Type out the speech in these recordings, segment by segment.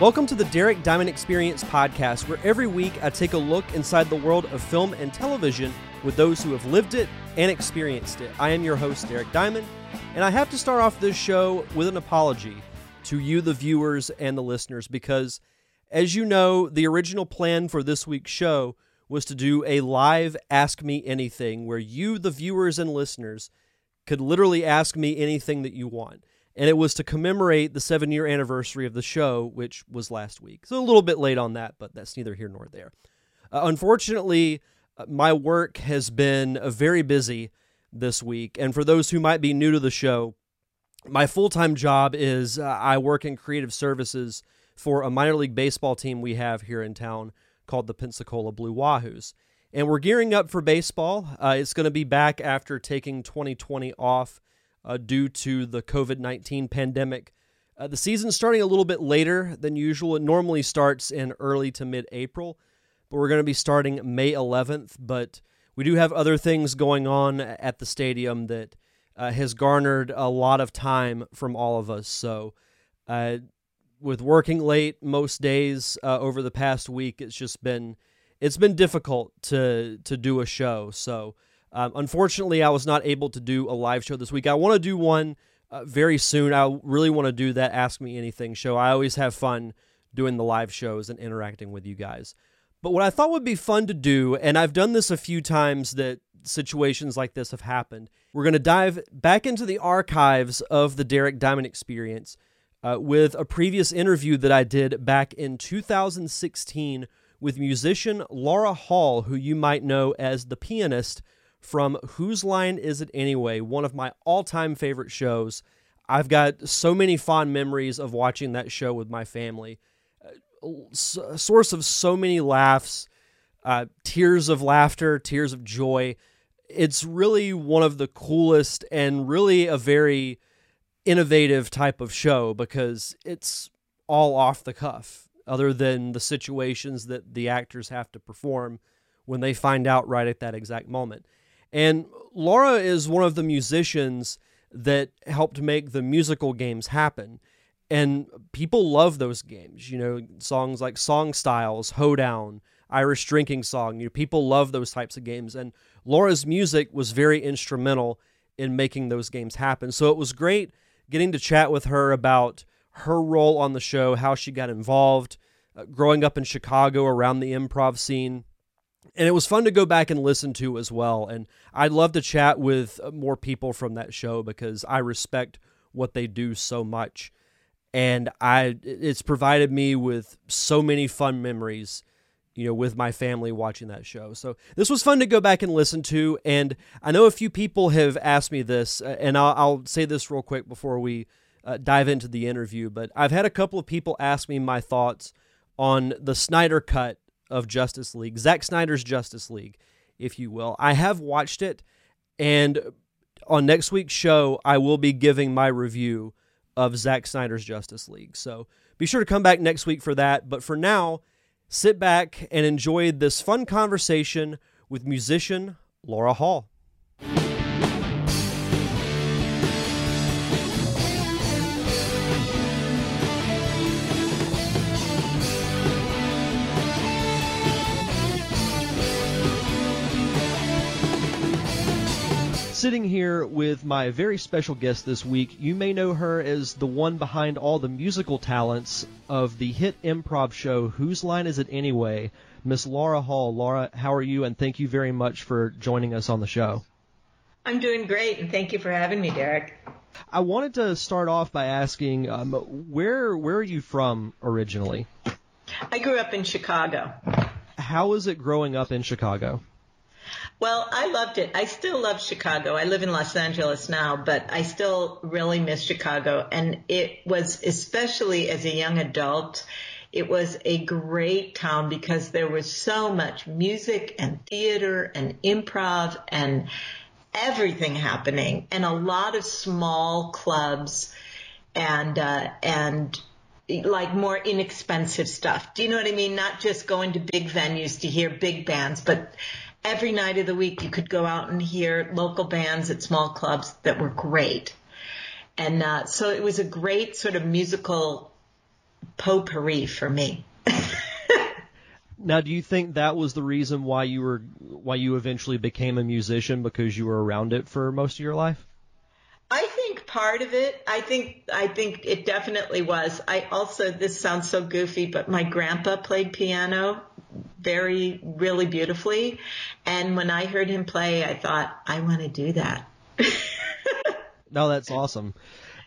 Welcome to the Derek Diamond Experience podcast, where every week I take a look inside the world of film and television with those who have lived it and experienced it. I am your host, Derek Diamond, and I have to start off this show with an apology to you, the viewers and the listeners, because as you know, the original plan for this week's show was to do a live Ask Me Anything where you, the viewers and listeners, could literally ask me anything that you want and it was to commemorate the seven year anniversary of the show, which was last week. So a little bit late on that, but that's neither here nor there. Uh, unfortunately, uh, my work has been uh, very busy this week, and for those who might be new to the show, my full time job is uh, I work in creative services for a minor league baseball team we have here in town called the Pensacola Blue Wahoos. And we're gearing up for baseball. Uh, it's going to be back after taking 2020 off uh, due to the COVID 19 pandemic. Uh, the season's starting a little bit later than usual. It normally starts in early to mid April, but we're going to be starting May 11th. But we do have other things going on at the stadium that uh, has garnered a lot of time from all of us. So, uh, with working late most days uh, over the past week, it's just been it's been difficult to to do a show. So um, unfortunately, I was not able to do a live show this week. I want to do one uh, very soon. I really want to do that Ask Me Anything show. I always have fun doing the live shows and interacting with you guys. But what I thought would be fun to do, and I've done this a few times that situations like this have happened, we're going to dive back into the archives of the Derek Diamond experience uh, with a previous interview that I did back in 2016 with musician Laura Hall, who you might know as the pianist from Whose Line Is It Anyway? One of my all time favorite shows. I've got so many fond memories of watching that show with my family. A source of so many laughs, uh, tears of laughter, tears of joy. It's really one of the coolest and really a very innovative type of show because it's all off the cuff, other than the situations that the actors have to perform when they find out right at that exact moment. And Laura is one of the musicians that helped make the musical games happen. And people love those games. You know, songs like Song Styles, Hoedown, Irish Drinking Song. You know, people love those types of games. And Laura's music was very instrumental in making those games happen. So it was great getting to chat with her about her role on the show, how she got involved, uh, growing up in Chicago around the improv scene, and it was fun to go back and listen to as well. And I'd love to chat with more people from that show because I respect what they do so much. And I it's provided me with so many fun memories, you know, with my family watching that show. So this was fun to go back and listen to. And I know a few people have asked me this, uh, and I'll, I'll say this real quick before we uh, dive into the interview. But I've had a couple of people ask me my thoughts on the Snyder Cut of Justice League, Zack Snyder's Justice League, if you will. I have watched it, and on next week's show, I will be giving my review of Zack Snyder's Justice League. So be sure to come back next week for that. But for now, sit back and enjoy this fun conversation with musician Laura Hall. Sitting here with my very special guest this week, you may know her as the one behind all the musical talents of the hit improv show Whose Line Is It Anyway? Miss Laura Hall. Laura, how are you? And thank you very much for joining us on the show. I'm doing great, and thank you for having me, Derek. I wanted to start off by asking, um, where where are you from originally? I grew up in Chicago. How is it growing up in Chicago? Well, I loved it. I still love Chicago. I live in Los Angeles now, but I still really miss Chicago. And it was, especially as a young adult, it was a great town because there was so much music and theater and improv and everything happening and a lot of small clubs and, uh, and like more inexpensive stuff. Do you know what I mean? Not just going to big venues to hear big bands, but every night of the week you could go out and hear local bands at small clubs that were great. And uh, so it was a great sort of musical potpourri for me. now, do you think that was the reason why you were why you eventually became a musician because you were around it for most of your life? I think part of it. I think I think it definitely was. I also this sounds so goofy, but my grandpa played piano very really beautifully, and when I heard him play, I thought I want to do that. no, that's awesome.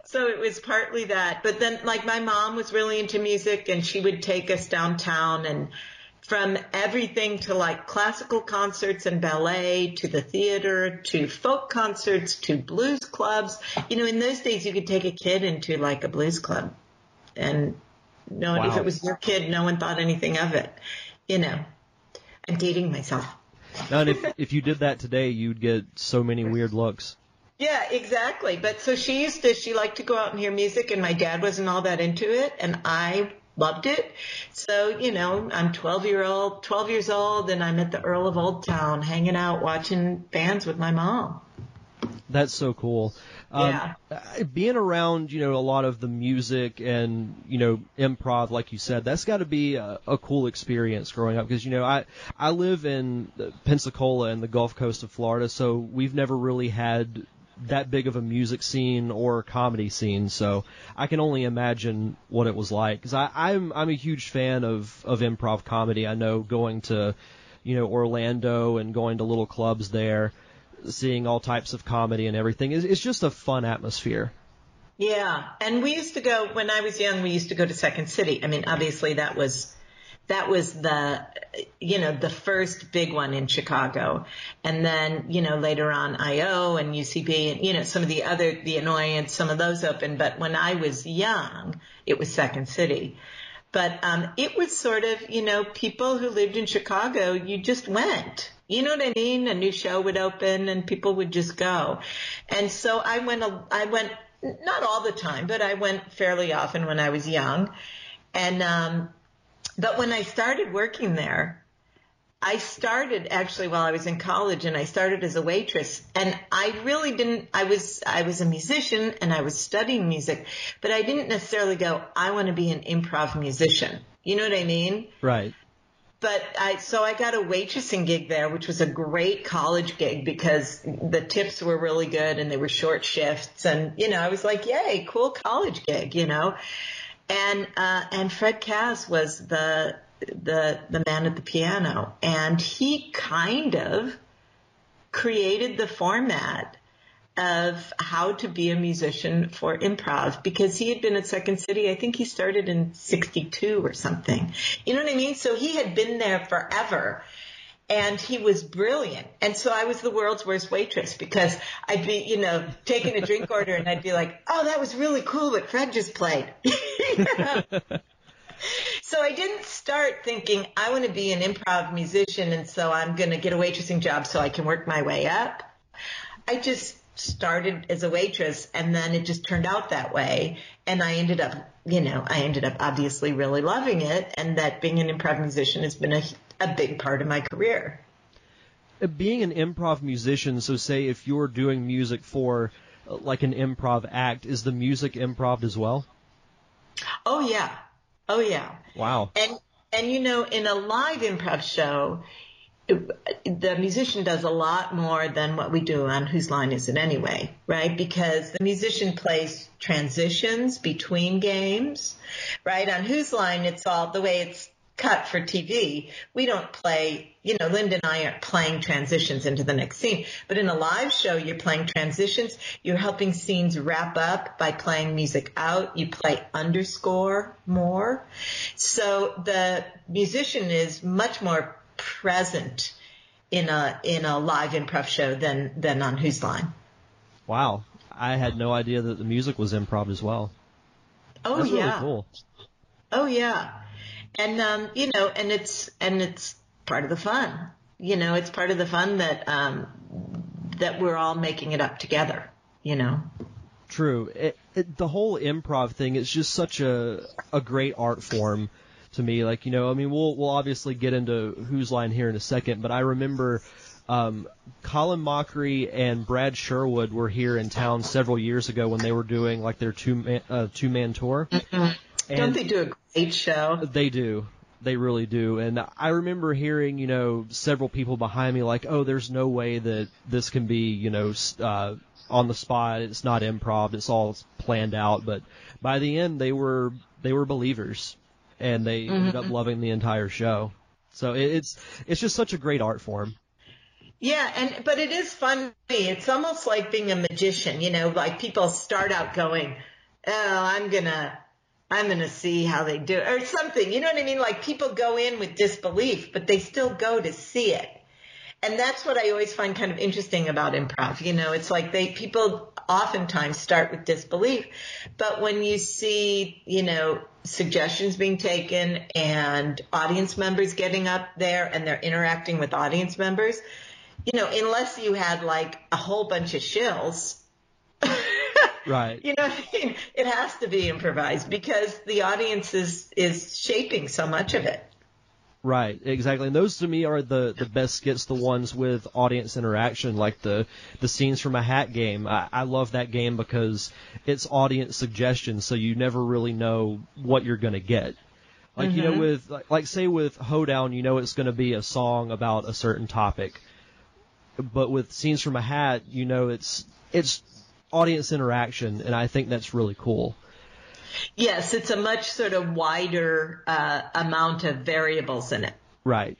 So it was partly that, but then like my mom was really into music, and she would take us downtown and from everything to like classical concerts and ballet to the theater to folk concerts to blues clubs. You know, in those days you could take a kid into like a blues club and no wow. if it was your kid, no one thought anything of it. You know, I'm dating myself. Now, and if, if you did that today, you'd get so many weird looks. Yeah, exactly. But so she used to, she liked to go out and hear music and my dad wasn't all that into it and I loved it. So, you know, I'm 12 year old, 12 years old and I'm at the Earl of Old Town hanging out watching bands with my mom. That's so cool. Um, yeah. Being around, you know, a lot of the music and, you know, improv, like you said, that's got to be a, a, cool experience growing up because, you know, I, I live in Pensacola and the Gulf Coast of Florida, so we've never really had that big of a music scene or comedy scene, so I can only imagine what it was like. Because I'm I'm a huge fan of of improv comedy. I know going to you know Orlando and going to little clubs there, seeing all types of comedy and everything. It's, it's just a fun atmosphere. Yeah, and we used to go when I was young. We used to go to Second City. I mean, obviously that was that was the you know the first big one in Chicago, and then you know later on IO and UCB and you know some of the other the Annoyance, some of those opened. But when I was young, it was Second City. But um, it was sort of you know people who lived in Chicago, you just went. You know what I mean? A new show would open and people would just go. And so I went, I went, not all the time, but I went fairly often when I was young. And, um, but when I started working there, I started actually while I was in college and I started as a waitress and I really didn't, I was, I was a musician and I was studying music, but I didn't necessarily go, I want to be an improv musician. You know what I mean? Right. But I, so I got a waitressing gig there, which was a great college gig because the tips were really good and they were short shifts. And, you know, I was like, yay, cool college gig, you know? and uh, and Fred Kaz was the the the man at the piano, and he kind of created the format of how to be a musician for improv because he had been at Second City. I think he started in 62 or something. You know what I mean? So he had been there forever and he was brilliant. And so I was the world's worst waitress because I'd be, you know, taking a drink order and I'd be like, oh, that was really cool what Fred just played. so I didn't start thinking I want to be an improv musician and so I'm going to get a waitressing job so I can work my way up. I just started as a waitress and then it just turned out that way. And I ended up, you know, I ended up obviously really loving it and that being an improv musician has been a a big part of my career. Uh, being an improv musician, so say if you're doing music for uh, like an improv act, is the music improv as well? Oh yeah. Oh yeah. Wow. And and you know, in a live improv show, the musician does a lot more than what we do on Whose Line Is It Anyway, right? Because the musician plays transitions between games, right? On Whose Line, it's all the way it's cut for TV, we don't play, you know, Linda and I aren't playing transitions into the next scene. But in a live show, you're playing transitions. You're helping scenes wrap up by playing music out. You play underscore more. So the musician is much more present in a, in a live improv show than, than on Whose Line. Wow. I had no idea that the music was improv as well. Oh That's yeah. Really cool. Oh yeah and um, you know, and it's and it's part of the fun. You know, it's part of the fun that um, that we're all making it up together. You know. True. It, it, the whole improv thing is just such a a great art form to me. Like you know, I mean, we'll we'll obviously get into whose line here in a second, but I remember. Um, Colin Mochrie and Brad Sherwood were here in town several years ago when they were doing like their two man, uh, two man tour, mm-hmm And Don't they do a great show? They do. They really do. And I remember hearing, you know, several people behind me like, oh, there's no way that this can be, you know, uh, on the spot. It's not improv. It's all planned out. But by the end, they were, they were believers and they mm-hmm. ended up loving the entire show. So it's, it's just such a great art form. Yeah, and but it is funny. It's almost like being a magician, you know, like people start out going, "Oh, I'm going to I'm going to see how they do it or something. You know what I mean? Like people go in with disbelief, but they still go to see it. And that's what I always find kind of interesting about improv. You know, it's like they, people oftentimes start with disbelief, but when you see, you know, suggestions being taken and audience members getting up there and they're interacting with audience members, you know, unless you had like a whole bunch of shills, Right. You know, I mean? it has to be improvised because the audience is is shaping so much of it. Right, exactly. And those to me are the, the best skits, the ones with audience interaction, like the, the scenes from a hat game. I, I love that game because it's audience suggestions, so you never really know what you're going to get. Like, mm-hmm. you know, mm-hmm. with, like, like say with Hoedown, you know it's going to be a song about a certain topic. But with scenes from a hat, you know it's, it's audience interaction, and I think that's really cool. Yes, it's a much sort of wider uh, amount of variables in it. Right.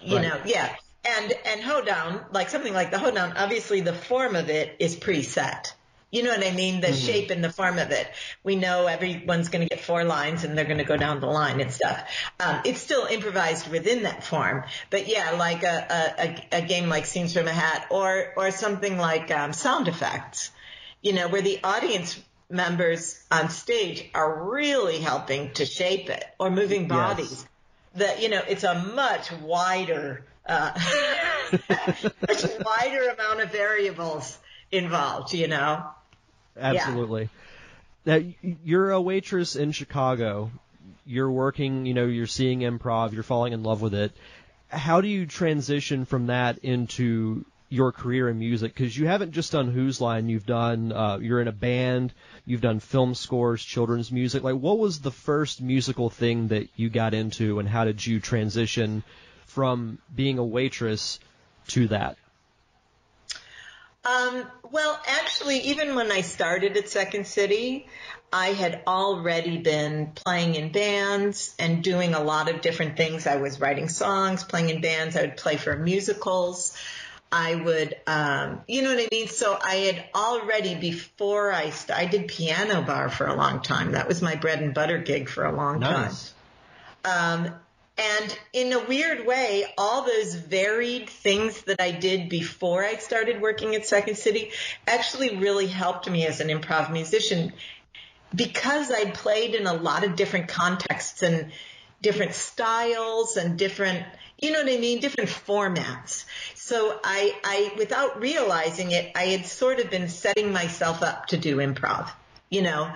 You right. know, yeah. And and hoedown, like something like the hoedown, obviously the form of it is preset. You know what I mean? The mm-hmm. shape and the form of it. We know everyone's going to get four lines and they're going to go down the line and stuff. Um, it's still improvised within that form. But yeah, like a, a, a game like Scenes from a Hat or, or something like um, sound effects you know, where the audience members on stage are really helping to shape it or moving bodies. Yes. That, you know, it's a much wider, uh, much wider amount of variables involved, you know? Absolutely. Yeah. Now, you're a waitress in Chicago. You're working, you know, you're seeing improv, you're falling in love with it. How do you transition from that into your career in music because you haven't just done Whose Line, you've done uh, you're in a band, you've done film scores, children's music. Like, what was the first musical thing that you got into, and how did you transition from being a waitress to that? Um, well, actually, even when I started at Second City, I had already been playing in bands and doing a lot of different things. I was writing songs, playing in bands. I would play for musicals. I would, um, you know what I mean? So I had already before I, st- I did piano bar for a long time. That was my bread and butter gig for a long nice. time. Um, and in a weird way, all those varied things that I did before I started working at Second City actually really helped me as an improv musician because I played in a lot of different contexts and different styles and different, you know what I mean? Different formats. So I, I, without realizing it, I had sort of been setting myself up to do improv, you know.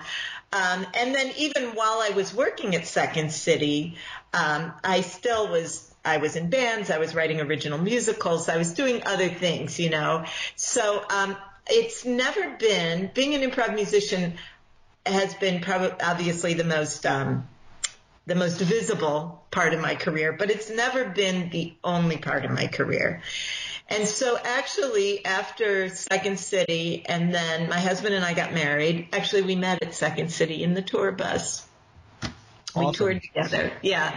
Um, and then even while I was working at Second City, um, I still was, I was in bands, I was writing original musicals, I was doing other things, you know. So, um, it's never been, being an improv musician has been probably, obviously the most, um, the most visible part of my career, but it's never been the only part of my career. And so actually after Second City and then my husband and I got married, actually we met at Second City in the tour bus. Awesome. We toured together. Yeah.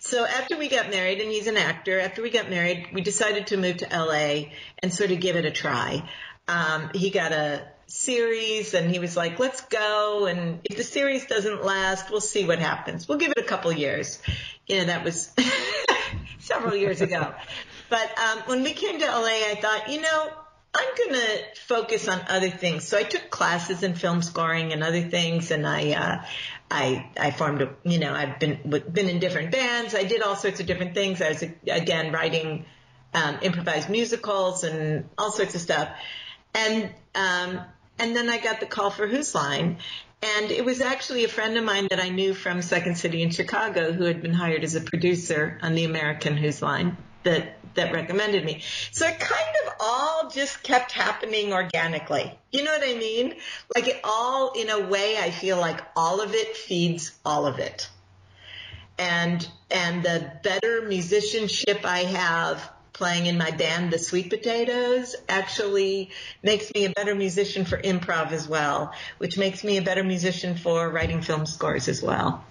So after we got married and he's an actor, after we got married, we decided to move to LA and sort of give it a try. Um, he got a series and he was like, let's go. And if the series doesn't last, we'll see what happens. We'll give it a couple years. You know, that was several years ago. But um, when we came to LA, I thought, you know, I'm going to focus on other things. So I took classes in film scoring and other things, and I, uh, I, I formed a, you know, I've been been in different bands. I did all sorts of different things. I was again writing um, improvised musicals and all sorts of stuff. And um, and then I got the call for Whose Line. And it was actually a friend of mine that I knew from Second City in Chicago who had been hired as a producer on the American Whose Line that that recommended me. So it kind of all just kept happening organically. You know what I mean? Like it all, in a way, I feel like all of it feeds all of it. And, and the better musicianship I have playing in my band, the Sweet Potatoes, actually makes me a better musician for improv as well, which makes me a better musician for writing film scores as well.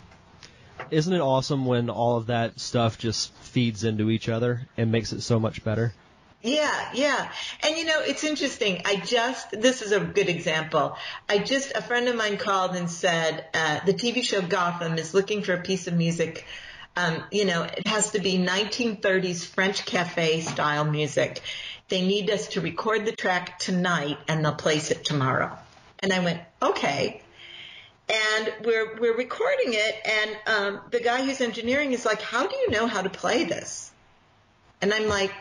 Isn't it awesome when all of that stuff just feeds into each other and makes it so much better? Yeah, yeah. And you know, it's interesting. I just, this is a good example. I just, a friend of mine called and said, uh, the TV show Gotham is looking for a piece of music. Um, you know, it has to be 1930s French cafe style music. They need us to record the track tonight and they'll place it tomorrow. And I went, okay and we're we're recording it and um, the guy who's engineering is like how do you know how to play this and i'm like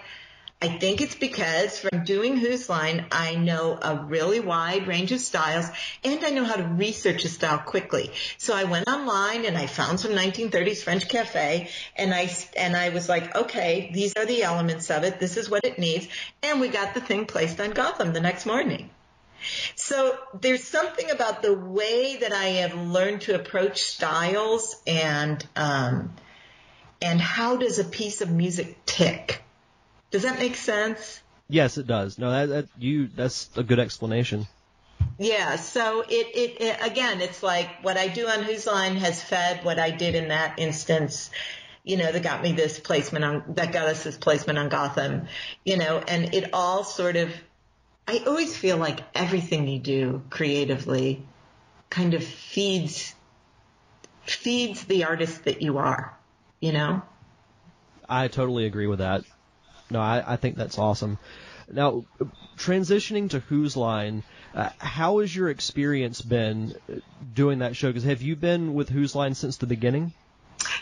i think it's because from doing whose line i know a really wide range of styles and i know how to research a style quickly. So i went online and i found some 1930s french cafe and i and i was like okay these are the elements of it. This is what it needs. And we got the thing placed on gotham the next morning. So there's something about the way that I have learned to approach styles and um, and how does a piece of music tick? Does that make sense? Yes, it does. No, that, that you that's a good explanation. Yeah, so it, it, it again, it's like what I do on Whose Line has fed what I did in that instance you know, that got me this placement on, that got us this placement on Gotham, you know, and it all sort of I always feel like everything you do creatively kind of feeds feeds the artist that you are, you know? I totally agree with that. No, I, I think that's awesome. Now, transitioning to Whose Line, uh, how has your experience been doing that show? Because have you been with Whose Line since the beginning?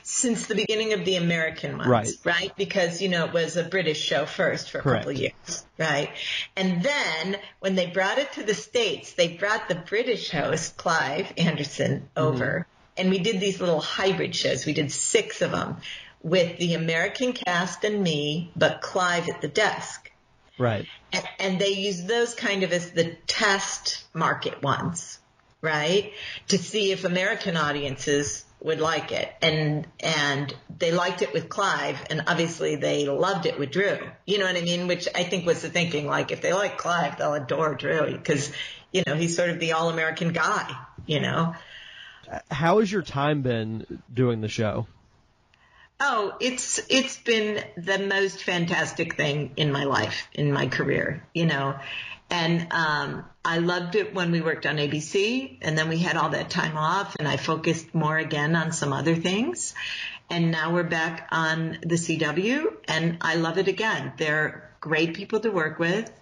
since the beginning of the American ones, right? Right, because you know it was a British show first for a Correct. couple of years, right? And then when they brought it to the states, they brought the British host Clive Anderson over, mm-hmm. and we did these little hybrid shows. We did six of them with the American cast and me, but Clive at the desk. Right. And, and they used those kind of as the test market ones, right? To see if American audiences would like it and and they liked it with Clive and obviously they loved it with Drew. You know what I mean? Which I think was the thinking like if they like Clive they'll adore Drew because you know he's sort of the all-American guy, you know. How has your time been doing the show? Oh, it's it's been the most fantastic thing in my life, in my career, you know. And um, I loved it when we worked on ABC, and then we had all that time off, and I focused more again on some other things. And now we're back on the CW, and I love it again. They're great people to work with.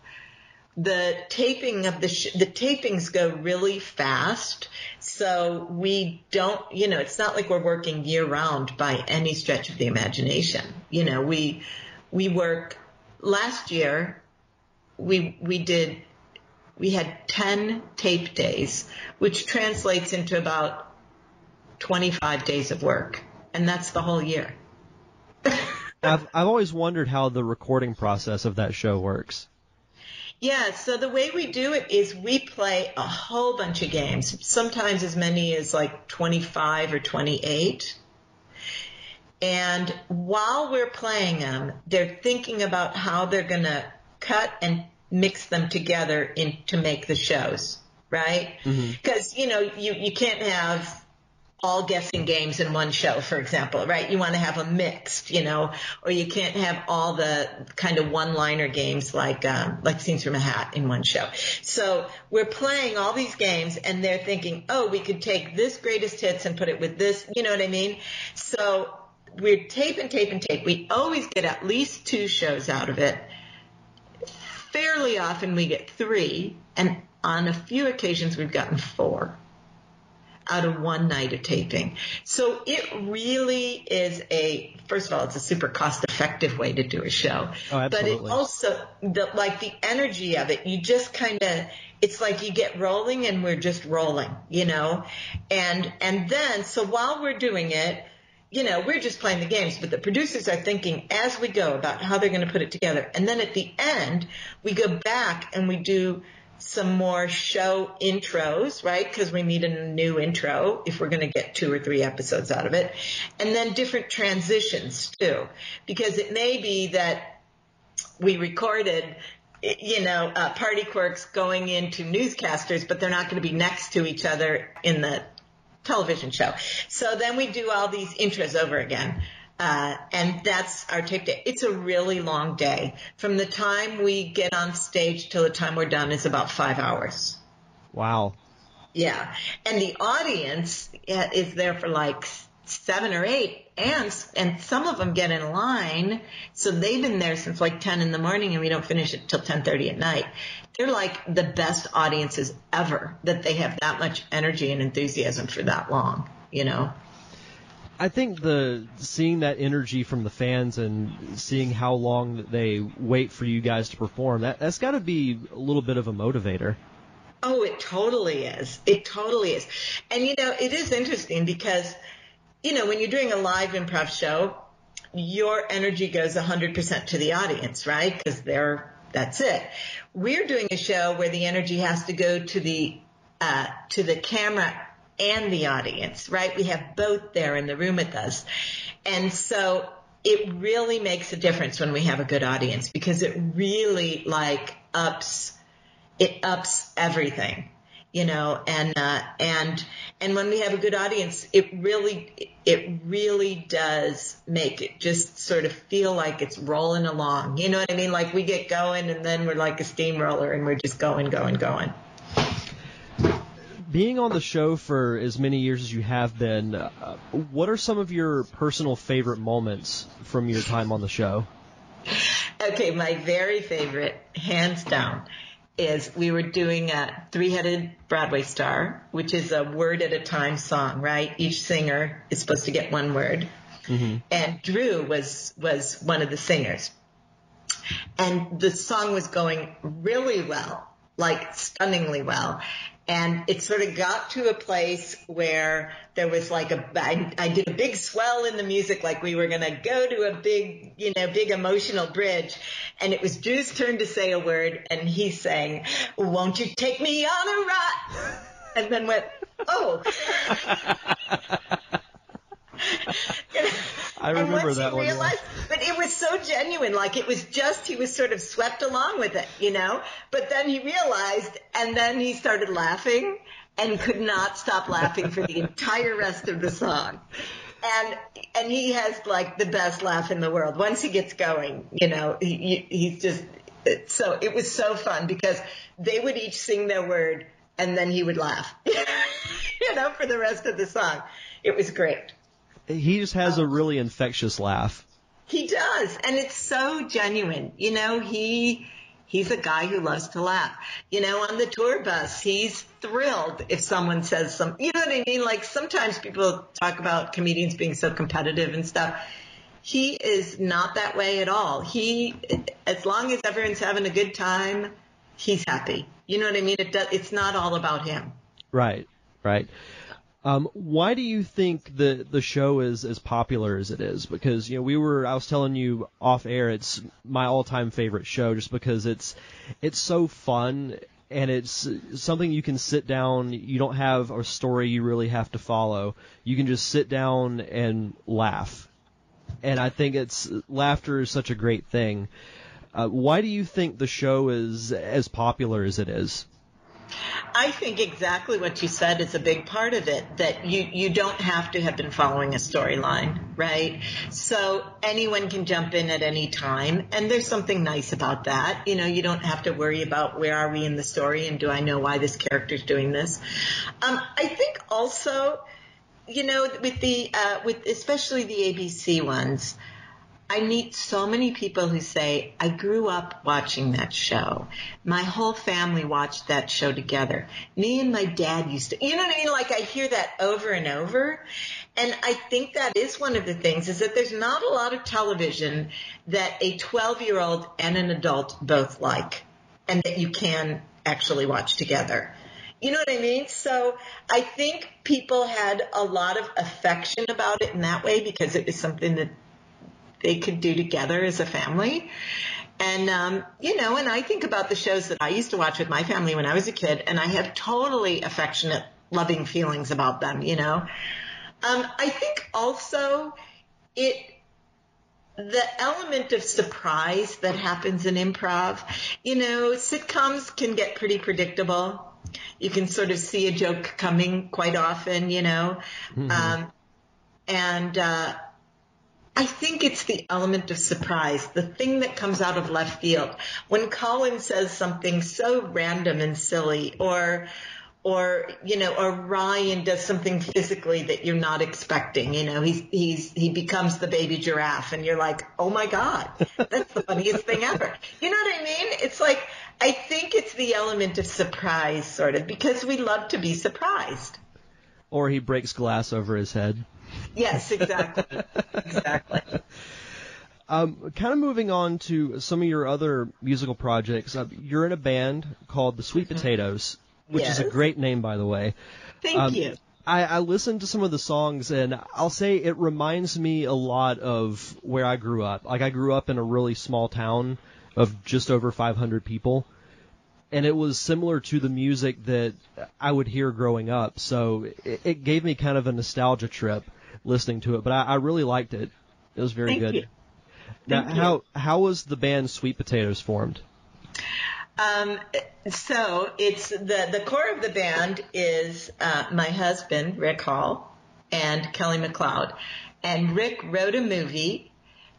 The taping of the sh- the tapings go really fast, so we don't, you know, it's not like we're working year round by any stretch of the imagination. You know, we we work last year we we did we had 10 tape days, which translates into about 25 days of work, and that's the whole year. I've I've always wondered how the recording process of that show works. Yeah, so the way we do it is we play a whole bunch of games, sometimes as many as like 25 or 28. And while we're playing them, they're thinking about how they're going to cut and mix them together in, to make the shows, right? Because, mm-hmm. you know, you, you can't have all guessing games in one show, for example, right? You want to have a mixed, you know, or you can't have all the kind of one-liner games like um, like scenes from a hat in one show. So we're playing all these games, and they're thinking, oh, we could take this greatest hits and put it with this, you know what I mean? So we're tape and tape and tape. We always get at least two shows out of it fairly often we get three, and on a few occasions we've gotten four out of one night of taping. So it really is a, first of all, it's a super cost effective way to do a show. Oh, but it also, the, like the energy of it, you just kind of, it's like you get rolling and we're just rolling, you know? And, and then, so while we're doing it, you know, we're just playing the games, but the producers are thinking as we go about how they're going to put it together. And then at the end, we go back and we do some more show intros, right? Because we need a new intro if we're going to get two or three episodes out of it. And then different transitions too. Because it may be that we recorded you know, uh, party quirks going into newscasters, but they're not going to be next to each other in the television show. So then we do all these intros over again. Uh, and that's our tape day. It's a really long day. From the time we get on stage till the time we're done is about five hours. Wow. Yeah. And the audience is there for like seven or eight and and some of them get in line so they've been there since like 10 in the morning and we don't finish it till 10:30 at night they're like the best audiences ever that they have that much energy and enthusiasm for that long you know I think the seeing that energy from the fans and seeing how long they wait for you guys to perform that that's got to be a little bit of a motivator. Oh, it totally is. It totally is. And you know, it is interesting because you know, when you're doing a live improv show, your energy goes 100% to the audience, right? Because they're, that's it. We're doing a show where the energy has to go to the, uh, to the camera and the audience, right? We have both there in the room with us. And so it really makes a difference when we have a good audience because it really like ups, it ups everything you know, and, uh, and, and when we have a good audience, it really, it really does make it just sort of feel like it's rolling along. You know what I mean? Like we get going and then we're like a steamroller and we're just going, going, going. Being on the show for as many years as you have been, uh, what are some of your personal favorite moments from your time on the show? Okay, my very favorite, hands down, is we were doing a three-headed Broadway star, which is a word at a time song, right? Each singer is supposed to get one word. Mm-hmm. And Drew was, was one of the singers. And the song was going really well, like stunningly well and it sort of got to a place where there was like a I, I did a big swell in the music like we were going to go to a big you know big emotional bridge. And it was Drew's turn to say a word and he sang won't you take me on a ride? And then went oh I remember that one. Realized, but it was so genuine. Like it was just, he was sort of swept along with it, you know? But then he realized, and then he started laughing and could not stop laughing for the entire rest of the song. And, and he has like the best laugh in the world. Once he gets going, you know, he, he's just, so it was so fun because they would each sing their word and then he would laugh, you know, for the rest of the song. It was great he just has a oh. really infectious laugh. He does, and it's so genuine. You know, he he's a guy who loves to laugh. You know, on the tour bus, he's thrilled if someone says some. You know what I mean? Like sometimes people talk about comedians being so competitive and stuff. He is not that way at all. He, as long as everyone's having a good time, he's happy. You know what I mean? It does, it's not all about him. Right, right. Um, why do you think the the show is as popular as it is? Because you know we were I was telling you off air it's my all time favorite show just because it's it's so fun and it's something you can sit down. You don't have a story you really have to follow. You can just sit down and laugh, and I think it's laughter is such a great thing. Uh, why do you think the show is as popular as it is? I think exactly what you said is a big part of it, that you, you don't have to have been following a storyline, right? So anyone can jump in at any time, and there's something nice about that. You know, you don't have to worry about where are we in the story and do I know why this character's doing this. Um, I think also, you know, with the, uh, with especially the ABC ones, I meet so many people who say, I grew up watching that show. My whole family watched that show together. Me and my dad used to, you know what I mean? Like I hear that over and over. And I think that is one of the things is that there's not a lot of television that a 12 year old and an adult both like and that you can actually watch together. You know what I mean? So I think people had a lot of affection about it in that way because it was something that they could do together as a family. And, um, you know, and I think about the shows that I used to watch with my family when I was a kid, and I have totally affectionate, loving feelings about them, you know. Um, I think also it, the element of surprise that happens in improv, you know, sitcoms can get pretty predictable. You can sort of see a joke coming quite often, you know. Mm-hmm. Um, and, uh, I think it's the element of surprise, the thing that comes out of left field. When Colin says something so random and silly or or you know, or Ryan does something physically that you're not expecting. You know, he's he's he becomes the baby giraffe, and you're like, oh my god, that's the funniest thing ever. You know what I mean? It's like I think it's the element of surprise, sort of, because we love to be surprised. Or he breaks glass over his head. Yes, exactly. exactly. Um, kind of moving on to some of your other musical projects. Uh, you're in a band called the Sweet mm-hmm. Potatoes, which yes. is a great name, by the way. Thank um, you. I, I listened to some of the songs, and I'll say it reminds me a lot of where I grew up. Like I grew up in a really small town of just over 500 people, and it was similar to the music that I would hear growing up. So it, it gave me kind of a nostalgia trip listening to it, but I, I really liked it. It was very Thank good. You. Now, Thank how you. how was the band Sweet Potatoes formed? Um, so it's the the core of the band is uh, my husband Rick Hall and Kelly McLeod, and Rick wrote a movie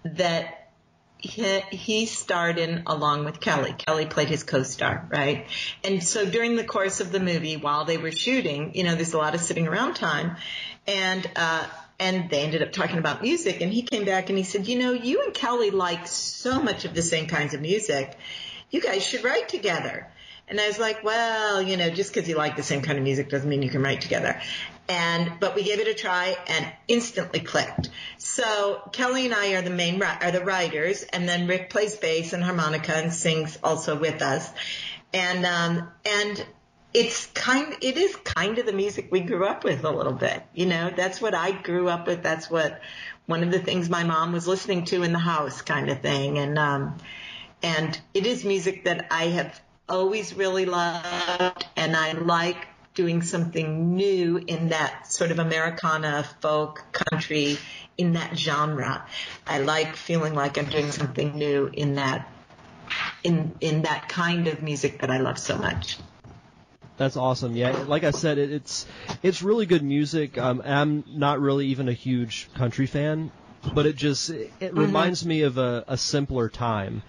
that he, he starred in along with Kelly. Kelly played his co-star, right? And so during the course of the movie, while they were shooting, you know, there's a lot of sitting around time, and uh, and they ended up talking about music and he came back and he said, you know, you and Kelly like so much of the same kinds of music. You guys should write together. And I was like, well, you know, just because you like the same kind of music doesn't mean you can write together. And, but we gave it a try and instantly clicked. So Kelly and I are the main, are the writers and then Rick plays bass and harmonica and sings also with us. And, um, and it's kind it is kind of the music we grew up with a little bit you know? That's what i grew up with. That's what one of the things my mom was listening to in the house kind of thing. And um and it is music that i have always really loved. And i like doing something new in that sort of americana folk country in that genre. I like feeling like i'm doing something new in that in in that kind of music that i love so much that's awesome. Yeah, like I said, it, it's it's really good music. Um, I'm not really even a huge country fan, but it just it, it mm-hmm. reminds me of a, a simpler time,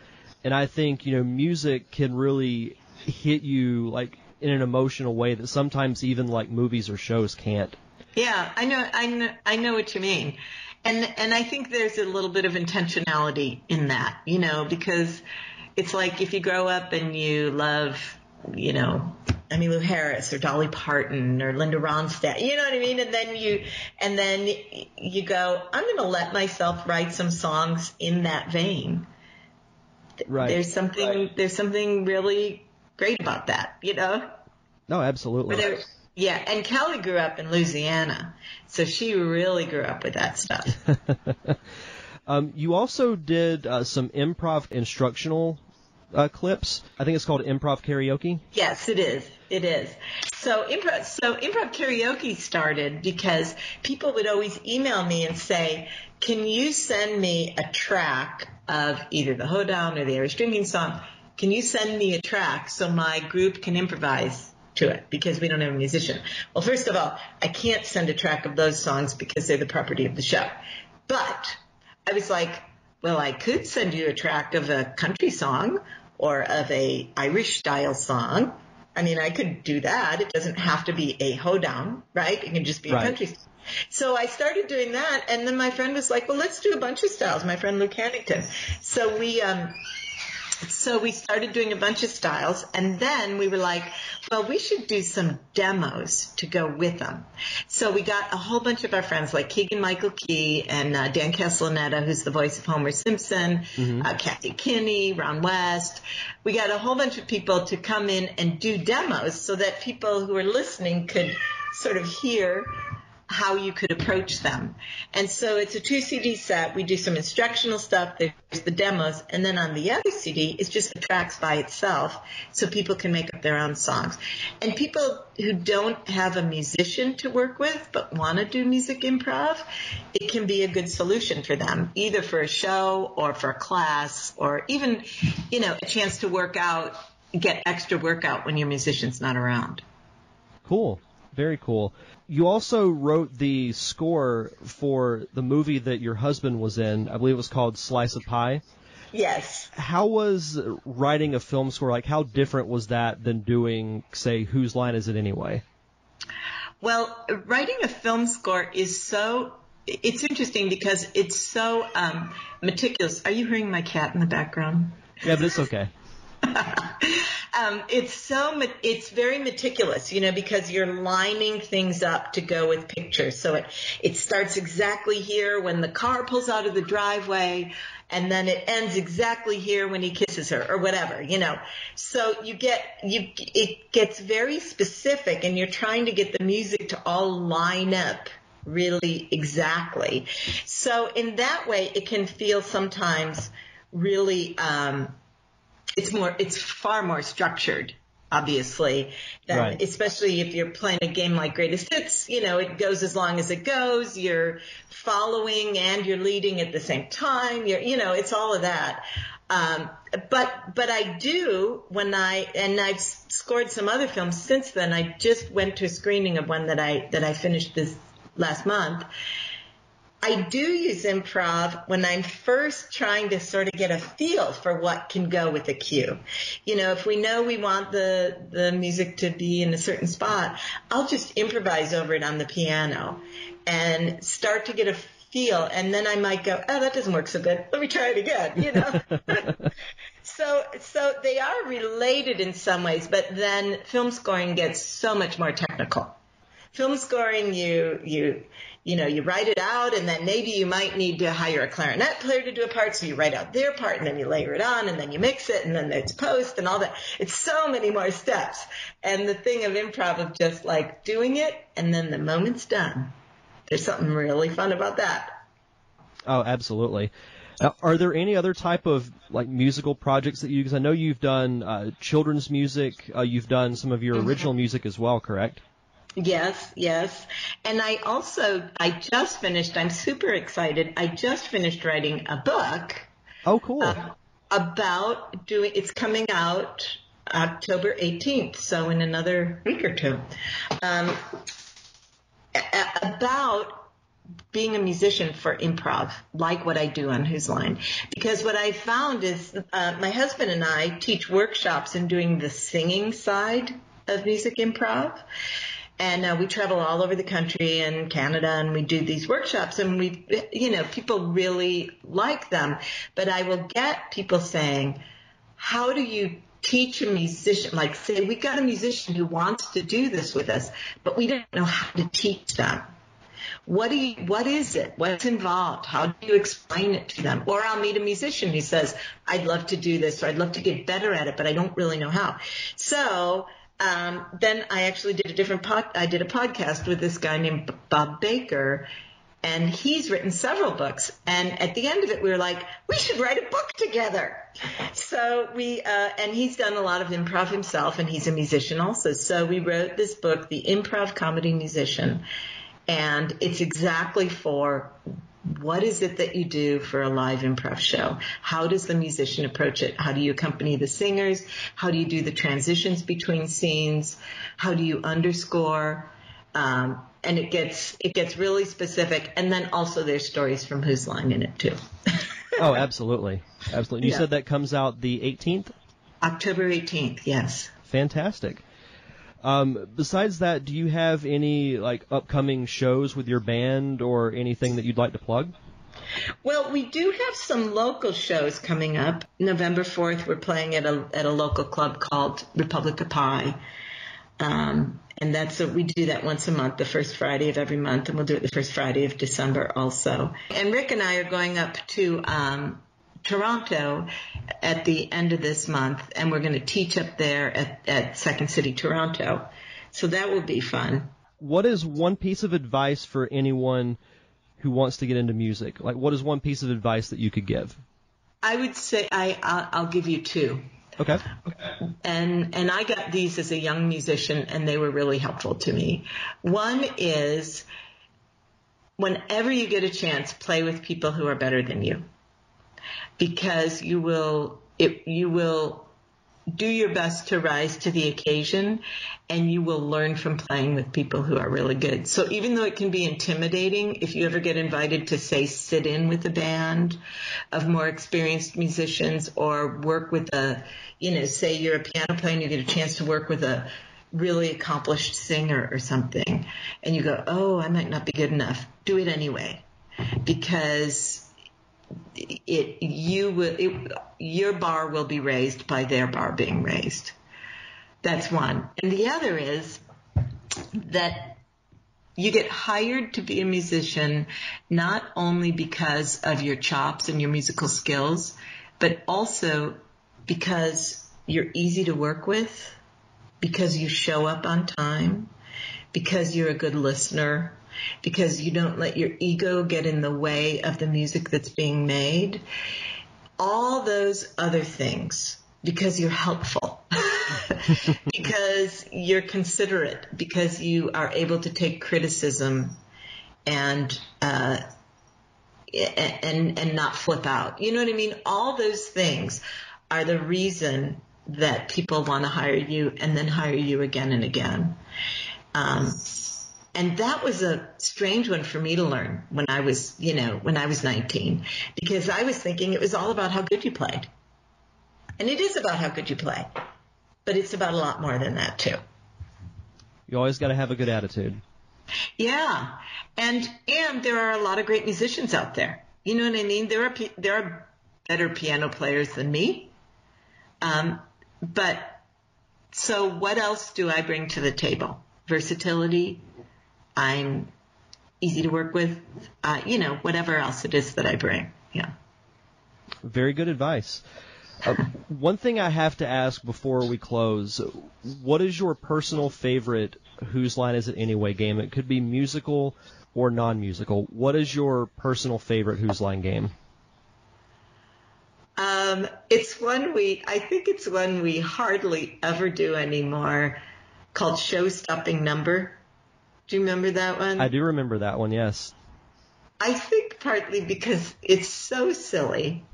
and I think you know music can really hit you like in an emotional way that sometimes even like movies or shows can't. Yeah, I know, I know, I know what you mean, and and I think there's a little bit of intentionality in that, you know, because it's like if you grow up and you love, you know, Emmylou Harris or Dolly Parton or Linda Ronstadt. You know what I mean? And then you, and then you go, I'm going to let myself write some songs in that vein. Right. There's something, right. there's something really great about that, you know? No, absolutely. Yeah, and Kelly grew up in Louisiana, so she really grew up with that stuff. um, you also did uh, some improv instructional uh, clips. I think it's called improv karaoke. Yes, it is. It is. So improv, so improv karaoke started because people would always email me and say, "Can you send me a track of either the hoedown or the Irish drinking song? Can you send me a track so my group can improvise to it because we don't have a musician?" Well, first of all, I can't send a track of those songs because they're the property of the show. But I was like, well, I could send you a track of a country song or of a Irish style song. I mean, I could do that. It doesn't have to be a hoedown, right? It can just be a country song. So I started doing that, and then my friend was like, "Well, let's do a bunch of styles." My friend Luke Hannington. So we um, So we started doing a bunch of styles and then we were like, well, we should do some demos to go with them. So we got a whole bunch of our friends like Keegan Michael Key and uh, Dan Castellaneta, who's the voice of Homer Simpson, mm-hmm. uh, Kathy Kinney, Ron West. We got a whole bunch of people to come in and do demos so that people who are listening could sort of hear how you could approach them. And so it's a two CD set. We do some instructional stuff. There's the demos. And then on the other CD, it's just the tracks by itself so people can make up their own songs. And people who don't have a musician to work with but want to do music improv, it can be a good solution for them, either for a show or for a class or even, you know, a chance to work out, get extra workout when your musician's not around. Cool. Very cool. You also wrote the score for the movie that your husband was in. I believe it was called Slice of Pie. Yes. How was writing a film score like? How different was that than doing, say, Whose Line Is It Anyway? Well, writing a film score is so. It's interesting because it's so um, meticulous. Are you hearing my cat in the background? Yeah, but it's okay. um, it's so it's very meticulous, you know, because you're lining things up to go with pictures. So it it starts exactly here when the car pulls out of the driveway, and then it ends exactly here when he kisses her, or whatever, you know. So you get you it gets very specific, and you're trying to get the music to all line up really exactly. So in that way, it can feel sometimes really. Um, it's more, it's far more structured obviously. Than, right. Especially if you're playing a game like Greatest Hits, you know, it goes as long as it goes. You're following and you're leading at the same time. You're, you know, it's all of that. Um, but but I do when I and I've scored some other films since then. I just went to a screening of one that I that I finished this last month, I do use improv when I'm first trying to sort of get a feel for what can go with a cue. You know, if we know we want the, the music to be in a certain spot, I'll just improvise over it on the piano and start to get a feel. And then I might go, oh, that doesn't work so good. Let me try it again, you know? so, so they are related in some ways, but then film scoring gets so much more technical. Film scoring, you, you, you know, you write it out and then maybe you might need to hire a clarinet player to do a part. So you write out their part and then you layer it on and then you mix it and then it's post and all that. It's so many more steps. And the thing of improv of just like doing it and then the moment's done. There's something really fun about that. Oh, absolutely. Now, are there any other type of like musical projects that you? Because I know you've done uh, children's music. Uh, you've done some of your mm-hmm. original music as well, correct? Yes, yes. And I also, I just finished, I'm super excited. I just finished writing a book. Oh, cool. Uh, about doing, it's coming out October 18th, so in another week or two. Um, about being a musician for improv, like what I do on Whose Line. Because what I found is uh, my husband and I teach workshops in doing the singing side of music improv and uh, we travel all over the country and Canada and we do these workshops and we, you know, people really like them. But I will get people saying, how do you teach a musician, like say we've got a musician who wants to do this with us, but we don't know how to teach them. What do you, what is it? What's involved? How do you explain it to them? Or I'll meet a musician who says, I'd love to do this or I'd love to get better at it, but I don't really know how. So um, then I actually did a different pod, I did a podcast with this guy named Bob Baker and he's written several books. And at the end of it, we were like, we should write a book together. So we, uh, and he's done a lot of improv himself and he's a musician also. So we wrote this book, The Improv Comedy Musician. And it's exactly for what is it that you do for a live improv show? How does the musician approach it? How do you accompany the singers? How do you do the transitions between scenes? How do you underscore? Um, and it gets it gets really specific. And then also there's stories from Whose Line in it too. oh, absolutely, absolutely. You yeah. said that comes out the 18th. October 18th. Yes. Fantastic. Um, besides that, do you have any like upcoming shows with your band or anything that you'd like to plug? Well, we do have some local shows coming up. November 4th, we're playing at a, at a local club called Republic of Pie. Um, and that's a, we do that once a month, the first Friday of every month, and we'll do it the first Friday of December also. And Rick and I are going up to um, Toronto at the end of this month, and we're going to teach up there at, at Second City Toronto. So that will be fun. What is one piece of advice for anyone who wants to get into music? Like, what is one piece of advice that you could give? I would say I I'll, I'll give you two. Okay. And and I got these as a young musician, and they were really helpful to me. One is whenever you get a chance, play with people who are better than you, because you will it you will do your best to rise to the occasion and you will learn from playing with people who are really good. So even though it can be intimidating, if you ever get invited to say sit in with a band of more experienced musicians or work with a, you know, say you're a piano player and you get a chance to work with a really accomplished singer or something and you go, oh, I might not be good enough. Do it anyway because it you will it, your bar will be raised by their bar being raised. That's one. And the other is that you get hired to be a musician not only because of your chops and your musical skills, but also because you're easy to work with, because you show up on time, because you're a good listener, because you don't let your ego get in the way of the music that's being made. All those other things because you're helpful, because you're considerate, because you are able to take criticism and, uh, and, and not flip out. You know what I mean? All those things are the reason that people want to hire you and then hire you again and again. Um, and that was a strange one for me to learn when I was, you know, when I was 19, because I was thinking it was all about how good you played. And it is about how good you play, but it's about a lot more than that too. You always got to have a good attitude. Yeah. And, and there are a lot of great musicians out there. You know what I mean? There are, there are better piano players than me. Um, but so what else do I bring to the table? Versatility, I'm easy to work with, uh, you know, whatever else it is that I bring. Yeah. Very good advice. Uh, one thing I have to ask before we close: What is your personal favorite "Whose Line Is It Anyway" game? It could be musical or non-musical. What is your personal favorite "Whose Line" game? Um, it's one we, I think it's one we hardly ever do anymore, called "Show Stopping Number." Do you remember that one? I do remember that one, yes. I think partly because it's so silly.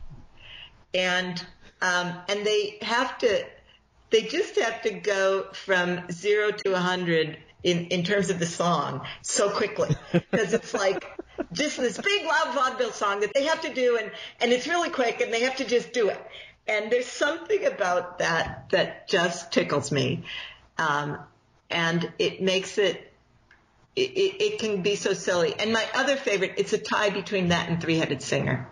And um, and they have to they just have to go from zero to a hundred in, in terms of the song so quickly. Because it's like just this big loud vaudeville song that they have to do and, and it's really quick and they have to just do it. And there's something about that that just tickles me. Um, and it makes it it, it, can be so silly. And my other favorite, it's a tie between that and Three Headed Singer,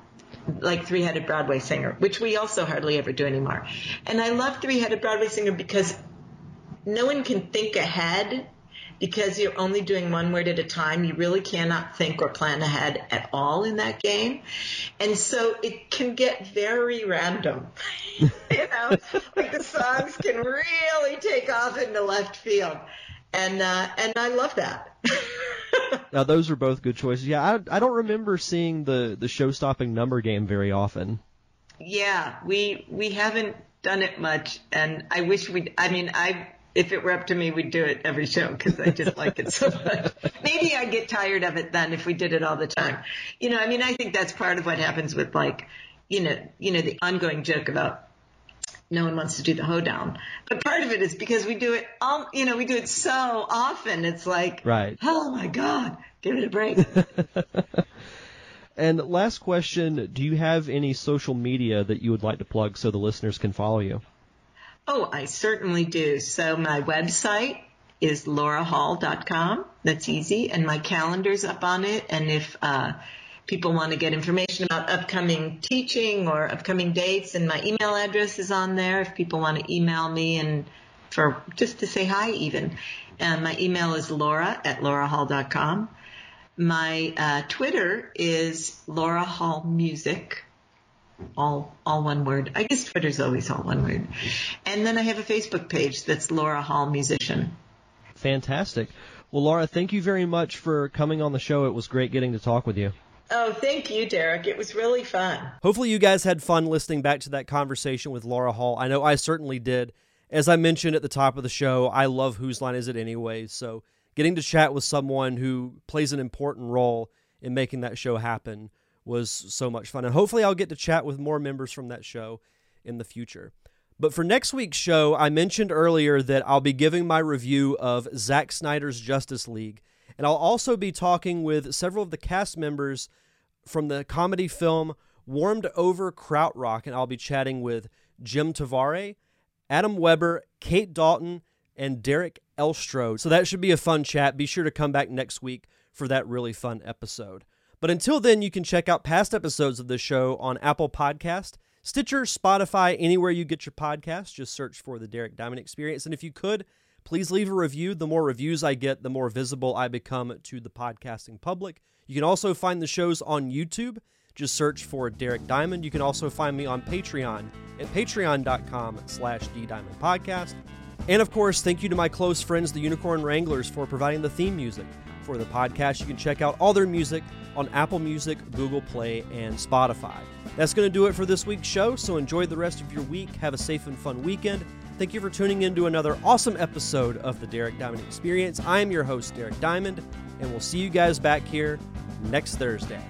like Three Headed Broadway Singer, which we also hardly ever do anymore. And I love Three Headed Broadway Singer because no one can think ahead because you're only doing one word at a time. You really cannot think or plan ahead at all in that game. And so it can get very random. you know, like the songs can really take off into left field. And, uh, and I love that. now those are both good choices. Yeah, I, I don't remember seeing the the show stopping number game very often. Yeah, we we haven't done it much, and I wish we. I mean, I if it were up to me, we'd do it every show because I just like it so much. Maybe I'd get tired of it then if we did it all the time. You know, I mean, I think that's part of what happens with like, you know, you know, the ongoing joke about no one wants to do the hoedown. But part of it is because we do it, all, you know, we do it so often. It's like, right. oh my God, give it a break. and last question, do you have any social media that you would like to plug so the listeners can follow you? Oh, I certainly do. So my website is laurahall.com. That's easy. And my calendar's up on it. And if, uh, people want to get information about upcoming teaching or upcoming dates, and my email address is on there if people want to email me and for just to say hi even. And my email is laura at laurahall.com. My uh, Twitter is Laura Hall Music. All, all one word. I guess Twitter's always all one word. And then I have a Facebook page that's Laura Hall Musician. Fantastic. Well, Laura, thank you very much for coming on the show. It was great getting to talk with you. Oh, thank you, Derek. It was really fun. Hopefully, you guys had fun listening back to that conversation with Laura Hall. I know I certainly did. As I mentioned at the top of the show, I love Whose Line Is It Anyway? So getting to chat with someone who plays an important role in making that show happen was so much fun. And hopefully, I'll get to chat with more members from that show in the future. But for next week's show, I mentioned earlier that I'll be giving my review of Zack Snyder's Justice League. And I'll also be talking with several of the cast members from the comedy film Warmed Over Krautrock. And I'll be chatting with Jim Tavare, Adam Weber, Kate Dalton, and Derek Elstrode. So that should be a fun chat. Be sure to come back next week for that really fun episode. But until then, you can check out past episodes of the show on Apple Podcast, Stitcher, Spotify, anywhere you get your podcast. Just search for the Derek Diamond Experience. And if you could, please leave a review. The more reviews I get, the more visible I become to the podcasting public. You can also find the shows on YouTube. Just search for Derek Diamond. You can also find me on Patreon at patreon.com slash ddiamondpodcast. And of course, thank you to my close friends, the Unicorn Wranglers, for providing the theme music for the podcast. You can check out all their music on Apple Music, Google Play, and Spotify. That's going to do it for this week's show, so enjoy the rest of your week. Have a safe and fun weekend. Thank you for tuning in to another awesome episode of the Derek Diamond Experience. I am your host, Derek Diamond, and we'll see you guys back here next Thursday.